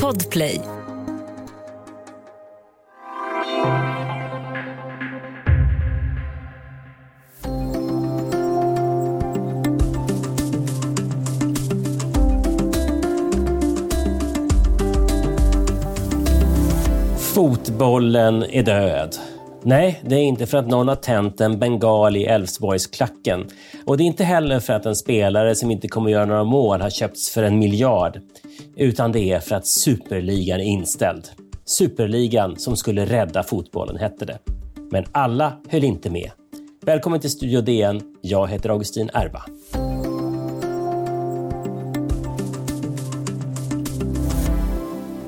Podplay Fotbollen är död. Nej, det är inte för att någon har tänt en bengal i Elfsborgsklacken. Och det är inte heller för att en spelare som inte kommer göra några mål har köpts för en miljard. Utan det är för att superligan är inställd. Superligan som skulle rädda fotbollen hette det. Men alla höll inte med. Välkommen till Studio DN. Jag heter Augustin Erba.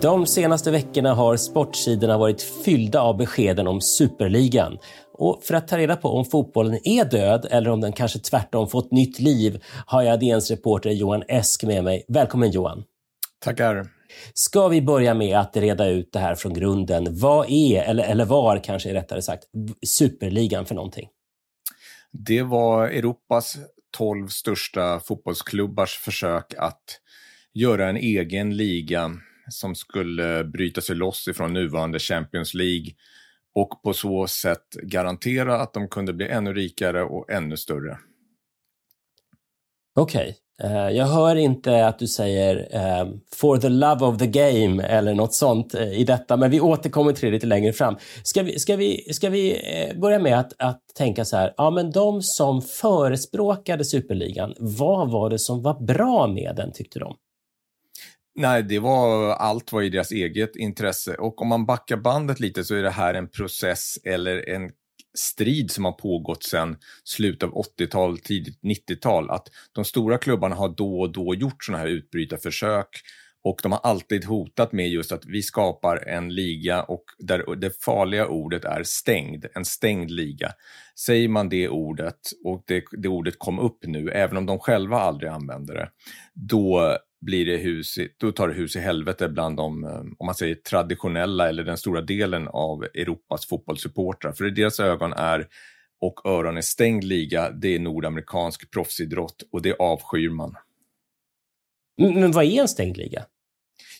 De senaste veckorna har sportsidorna varit fyllda av beskeden om superligan. Och för att ta reda på om fotbollen är död eller om den kanske tvärtom fått nytt liv har jag DNs reporter Johan Esk med mig. Välkommen Johan! Tackar! Ska vi börja med att reda ut det här från grunden. Vad är, eller, eller var kanske rättare sagt, superligan för någonting? Det var Europas tolv största fotbollsklubbars försök att göra en egen liga som skulle bryta sig loss ifrån nuvarande Champions League och på så sätt garantera att de kunde bli ännu rikare och ännu större. Okej. Okay. Uh, jag hör inte att du säger uh, “for the love of the game” eller något sånt uh, i detta, men vi återkommer till det lite längre fram. Ska vi, ska vi, ska vi eh, börja med att, att tänka så här, ja men de som förespråkade superligan, vad var det som var bra med den tyckte de? Nej, det var, allt var i deras eget intresse. Och om man backar bandet lite så är det här en process eller en strid som har pågått sedan slutet av 80-tal, tidigt 90-tal. Att de stora klubbarna har då och då gjort sådana här utbrytarförsök och de har alltid hotat med just att vi skapar en liga och där det farliga ordet är stängd, en stängd liga. Säger man det ordet och det, det ordet kom upp nu, även om de själva aldrig använder det, då blir det hus i, då tar det hus i helvete bland de, eh, om man säger traditionella eller den stora delen av Europas fotbollssupportrar. För i deras ögon är och öron är stängd liga, det är nordamerikansk proffsidrott och det avskyr man. Men vad är en stängd liga?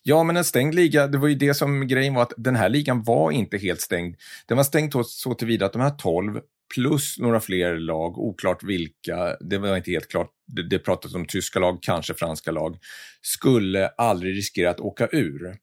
Ja, men en stängd liga, det var ju det som grejen var att den här ligan var inte helt stängd. Den var stängd så tillvida att de här 12 plus några fler lag, oklart vilka, det var inte helt klart, det, det pratades om tyska lag, kanske franska lag, skulle aldrig riskera att åka ur.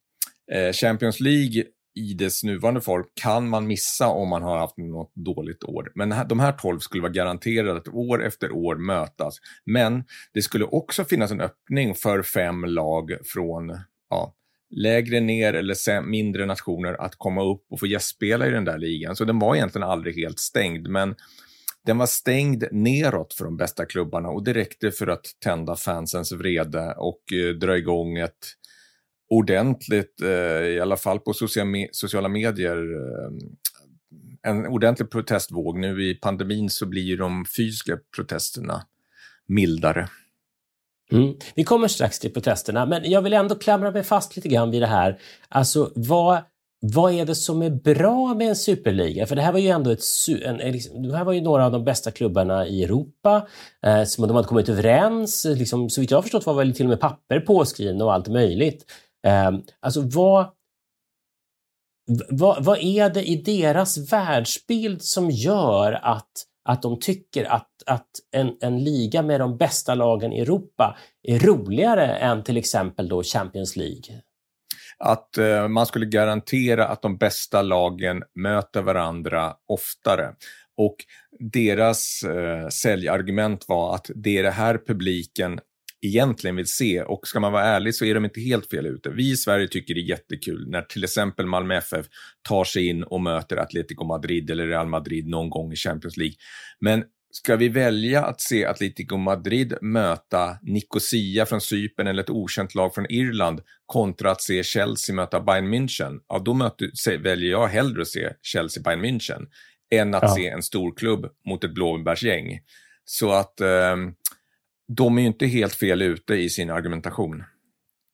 Eh, Champions League i dess nuvarande form kan man missa om man har haft något dåligt år. Men de här 12 skulle vara garanterade att år efter år mötas. Men det skulle också finnas en öppning för fem lag från ja, lägre ner eller mindre nationer att komma upp och få gästspela i den där ligan. Så den var egentligen aldrig helt stängd, men den var stängd neråt för de bästa klubbarna och det räckte för att tända fansens vrede och eh, dra igång ett ordentligt, eh, i alla fall på sociala medier, eh, en ordentlig protestvåg. Nu i pandemin så blir de fysiska protesterna mildare. Mm. Vi kommer strax till protesterna, men jag vill ändå klamra mig fast lite grann vid det här. Alltså, vad, vad är det som är bra med en superliga? För det här var ju ändå ett, en, liksom, det här var ju några av de bästa klubbarna i Europa eh, som de hade kommit överens. Eh, liksom, så vitt jag har förstått var väl till och med papper påskrivna och allt möjligt. Eh, alltså vad, vad, vad är det i deras världsbild som gör att att de tycker att, att en, en liga med de bästa lagen i Europa är roligare än till exempel då Champions League? Att eh, man skulle garantera att de bästa lagen möter varandra oftare. Och deras eh, säljargument var att det är det här publiken egentligen vill se. Och ska man vara ärlig så är de inte helt fel ute. Vi i Sverige tycker det är jättekul när till exempel Malmö FF tar sig in och möter Atletico Madrid eller Real Madrid någon gång i Champions League. Men ska vi välja att se Atletico Madrid möta Nicosia från Cypern eller ett okänt lag från Irland kontra att se Chelsea möta Bayern München, ja då möter, väljer jag hellre att se Chelsea-Bayern München än att ja. se en stor klubb mot ett blåbärsgäng. Så att eh, de är ju inte helt fel ute i sin argumentation.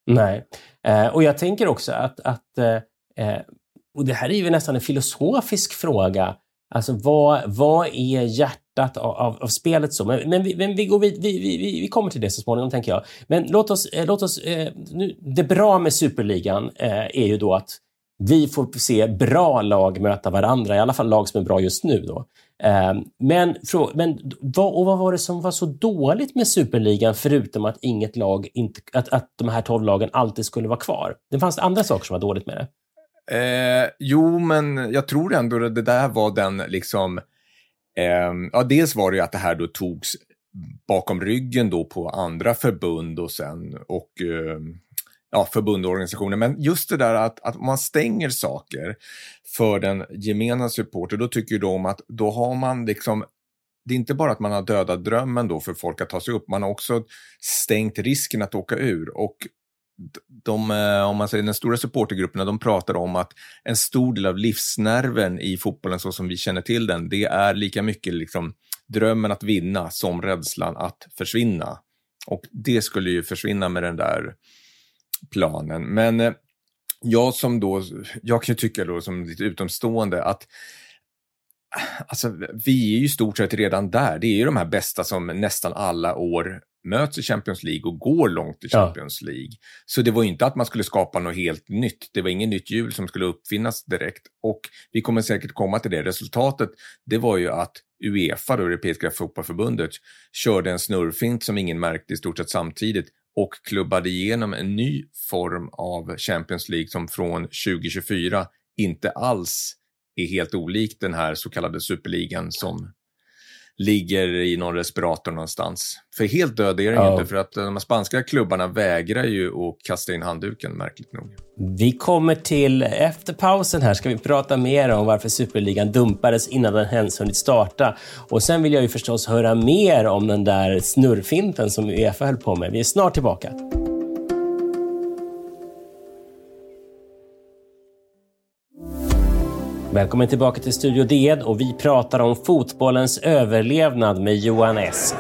Nej, eh, och jag tänker också att, att eh, eh, och det här är ju nästan en filosofisk fråga. Alltså vad, vad är hjärtat av, av, av spelet så? Men, men, vi, men vi, går vid, vi, vi, vi kommer till det så småningom, tänker jag. Men låt oss... Eh, låt oss eh, nu, det bra med Superligan eh, är ju då att vi får se bra lag möta varandra, i alla fall lag som är bra just nu. Då. Ehm, men men vad, och vad var det som var så dåligt med Superligan, förutom att inget lag, inte, att, att de här tolv lagen alltid skulle vara kvar? Det fanns andra saker som var dåligt med det. Eh, jo, men jag tror ändå att det där var den liksom... Eh, ja, dels var det ju att det här då togs bakom ryggen då på andra förbund och sen och eh, ja, förbund och organisationer. Men just det där att, att man stänger saker för den gemena supporter, då tycker de att då har man liksom det är inte bara att man har dödat drömmen då för folk att ta sig upp, man har också stängt risken att åka ur. Och de, eh, om man säger den stora supportergrupperna, de pratar om att en stor del av livsnerven i fotbollen så som vi känner till den, det är lika mycket liksom drömmen att vinna som rädslan att försvinna. Och det skulle ju försvinna med den där planen. Men eh, jag som då, jag kan ju tycka då som lite utomstående att Alltså, vi är ju i stort sett redan där. Det är ju de här bästa som nästan alla år möts i Champions League och går långt i Champions ja. League. Så det var ju inte att man skulle skapa något helt nytt. Det var inget nytt hjul som skulle uppfinnas direkt. Och vi kommer säkert komma till det. Resultatet, det var ju att Uefa, då, Europeiska fotbollförbundet, körde en snurrfint som ingen märkte i stort sett samtidigt och klubbade igenom en ny form av Champions League som från 2024 inte alls är helt olik den här så kallade superligan som ligger i någon respirator någonstans. För helt död är den ja. inte, för att de spanska klubbarna vägrar ju att kasta in handduken, märkligt nog. Vi kommer till, efter pausen här, ska vi prata mer om varför Superligan dumpades innan den ens hunnit starta. Och sen vill jag ju förstås höra mer om den där snurrfinten som Uefa höll på med. Vi är snart tillbaka. Välkommen tillbaka till Studio DN och vi pratar om fotbollens överlevnad med Johan Esk.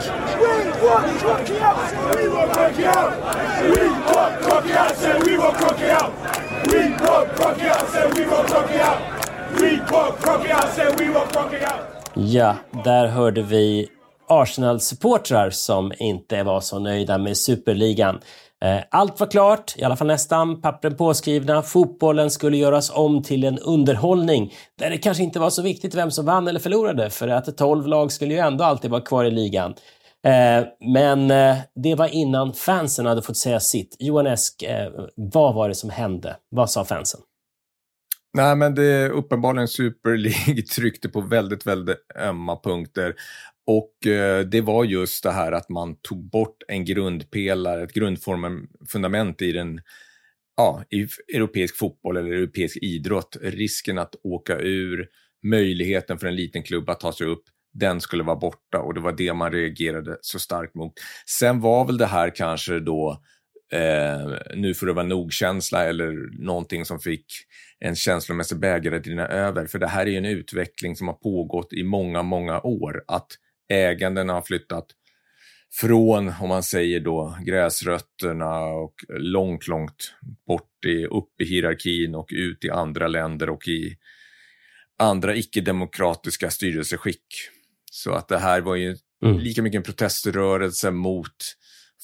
Ja, där hörde vi Arsenal-supportrar som inte var så nöjda med superligan. Eh, allt var klart, i alla fall nästan, pappren påskrivna. Fotbollen skulle göras om till en underhållning där det kanske inte var så viktigt vem som vann eller förlorade för att 12 lag skulle ju ändå alltid vara kvar i ligan. Eh, men eh, det var innan fansen hade fått säga sitt. Johan Esk, vad var det som hände? Vad sa fansen? Nej, men det är uppenbarligen Super League tryckte på väldigt, väldigt ömma punkter. Och eh, det var just det här att man tog bort en grundpelare, ett grundfundament i den ja, i europeisk fotboll eller europeisk idrott. Risken att åka ur, möjligheten för en liten klubb att ta sig upp, den skulle vara borta och det var det man reagerade så starkt mot. Sen var väl det här kanske då eh, nu får det vara nog-känsla eller någonting som fick en känslomässig bägare att rinna över. För det här är ju en utveckling som har pågått i många, många år. Att ägandena har flyttat från, om man säger då, gräsrötterna och långt, långt bort i, upp i hierarkin och ut i andra länder och i andra icke-demokratiska styrelseskick. Så att det här var ju mm. lika mycket en proteströrelse mot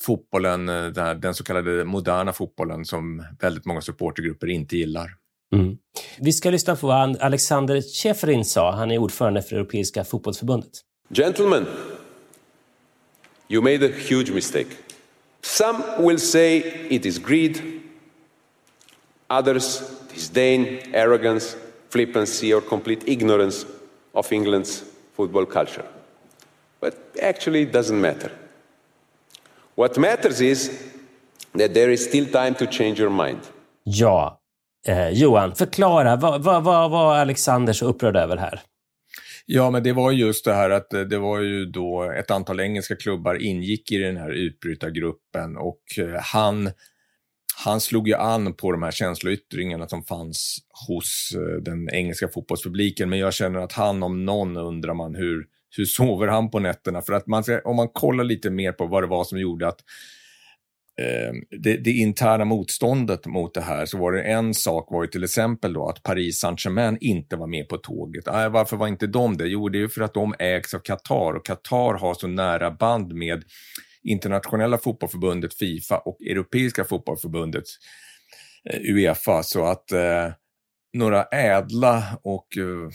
fotbollen, den, den så kallade moderna fotbollen som väldigt många supportergrupper inte gillar. Mm. Vi ska lyssna på vad Alexander Cheferin sa. Han är ordförande för Europeiska fotbollsförbundet. Gentlemen, you made a huge mistake. Some will say it is greed, others disdain, arrogance, flippancy, or complete ignorance of England's football culture. But actually, it doesn't matter. What matters is that there is still time to change your mind. Ja, eh, Johan, förklara. Vad, vad, Alexander så upprörd över här? Ja, men det var just det här att eh, det var ju då ett antal engelska klubbar ingick i den här utbrytargruppen och eh, han, han slog ju an på de här känsloyttringarna som fanns hos eh, den engelska fotbollspubliken. Men jag känner att han om någon undrar man hur, hur sover han på nätterna? För att man, om man kollar lite mer på vad det var som gjorde att Ehm, det, det, interna motståndet mot det här så var det en sak var ju till exempel då att Paris Saint-Germain inte var med på tåget. Äh, varför var inte de det? Jo, det är ju för att de ägs av Qatar och Qatar har så nära band med internationella fotbollförbundet Fifa och Europeiska fotbollförbundet eh, Uefa så att eh, några ädla och eh,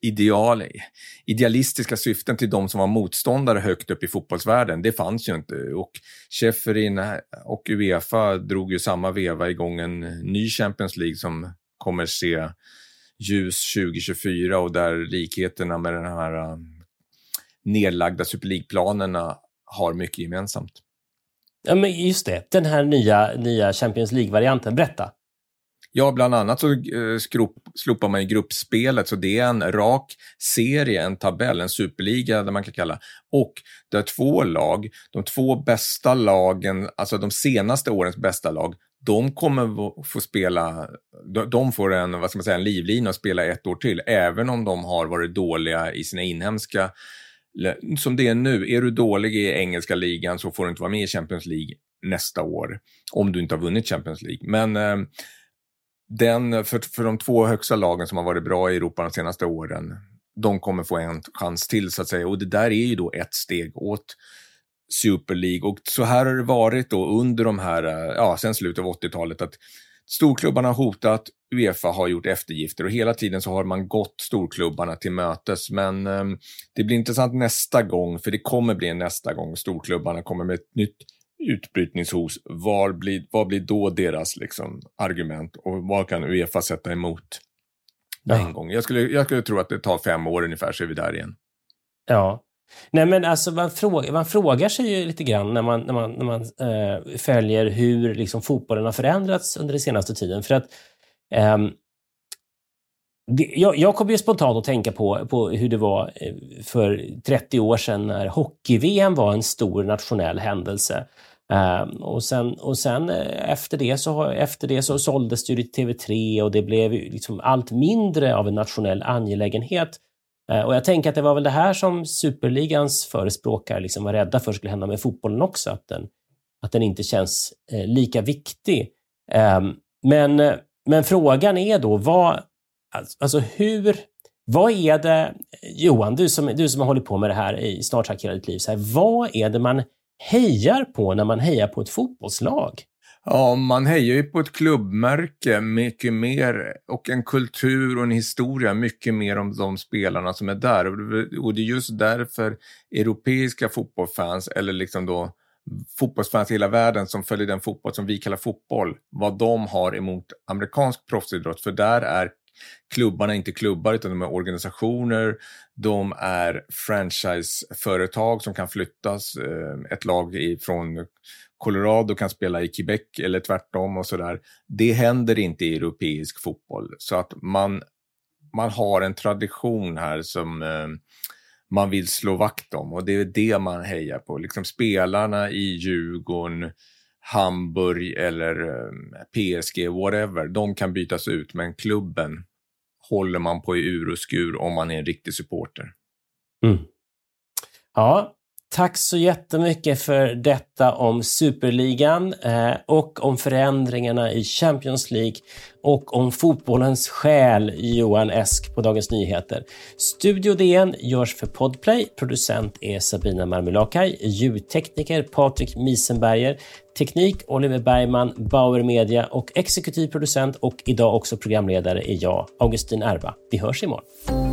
ideal, idealistiska syften till de som var motståndare högt upp i fotbollsvärlden, det fanns ju inte. Och Schäferin och Uefa drog ju samma veva igång en ny Champions League som kommer se ljus 2024 och där likheterna med den här eh, nedlagda Super League-planerna har mycket gemensamt. Ja, men just det, den här nya, nya Champions League-varianten. Berätta. Ja, bland annat så eh, skrop, slopar man ju gruppspelet, så det är en rak serie, en tabell, en superliga där man kan kalla. Och där två lag, de två bästa lagen, alltså de senaste årens bästa lag, de kommer få spela, de får en, vad ska man säga, en livlina att spela ett år till, även om de har varit dåliga i sina inhemska som det är nu, är du dålig i engelska ligan så får du inte vara med i Champions League nästa år, om du inte har vunnit Champions League. Men eh, den, för, för de två högsta lagen som har varit bra i Europa de senaste åren, de kommer få en chans till så att säga. Och det där är ju då ett steg åt Super League. Och så här har det varit då under de här, ja, sen slutet av 80-talet, att storklubbarna har hotat, Uefa har gjort eftergifter och hela tiden så har man gått storklubbarna till mötes. Men eh, det blir intressant nästa gång, för det kommer bli en nästa gång. Storklubbarna kommer med ett nytt utbrytningshos, vad blir, vad blir då deras liksom, argument och vad kan Uefa sätta emot ja. en gång? Jag skulle, jag skulle tro att det tar fem år ungefär så är vi där igen. Ja. Nej men alltså man frågar, man frågar sig ju lite grann när man, när man, när man äh, följer hur liksom, fotbollen har förändrats under den senaste tiden. För att det, jag, jag kommer ju spontant att tänka på, på hur det var eh, för 30 år sedan när hockey-VM var en stor nationell händelse. Um, och sen, och sen eh, efter, det så, efter det så såldes det till TV3 och det blev liksom allt mindre av en nationell angelägenhet. Uh, och jag tänker att det var väl det här som superligans förespråkare liksom var rädda för skulle hända med fotbollen också, att den, att den inte känns uh, lika viktig. Um, men, men frågan är då, vad, alltså, alltså hur, vad är det, Johan, du som, du som har hållit på med det här i snart sagt hela ditt liv, så här, vad är det man hejar på när man hejar på ett fotbollslag? Ja, man hejar ju på ett klubbmärke mycket mer och en kultur och en historia mycket mer om de spelarna som är där. Och det är just därför europeiska fotbollsfans, eller liksom då fotbollsfans i hela världen som följer den fotboll som vi kallar fotboll, vad de har emot amerikansk proffsidrott. För där är klubbarna är inte klubbar utan de är organisationer, de är franchiseföretag som kan flyttas. Eh, ett lag från Colorado kan spela i Quebec eller tvärtom och sådär. Det händer inte i europeisk fotboll. Så att man, man har en tradition här som eh, man vill slå vakt om och det är det man hejar på. Liksom spelarna i Djurgården, Hamburg eller eh, PSG, whatever, de kan bytas ut, men klubben håller man på i ur och skur om man är en riktig supporter. Mm. Ja, Tack så jättemycket för detta om Superligan eh, och om förändringarna i Champions League och om fotbollens själ, Johan Esk på Dagens Nyheter. Studio DN görs för Podplay. Producent är Sabina Marmelakai. Ljudtekniker Patrik Misenberger. Teknik Oliver Bergman, Bauer Media och exekutiv producent och idag också programledare är jag, Augustin Erba. Vi hörs imorgon.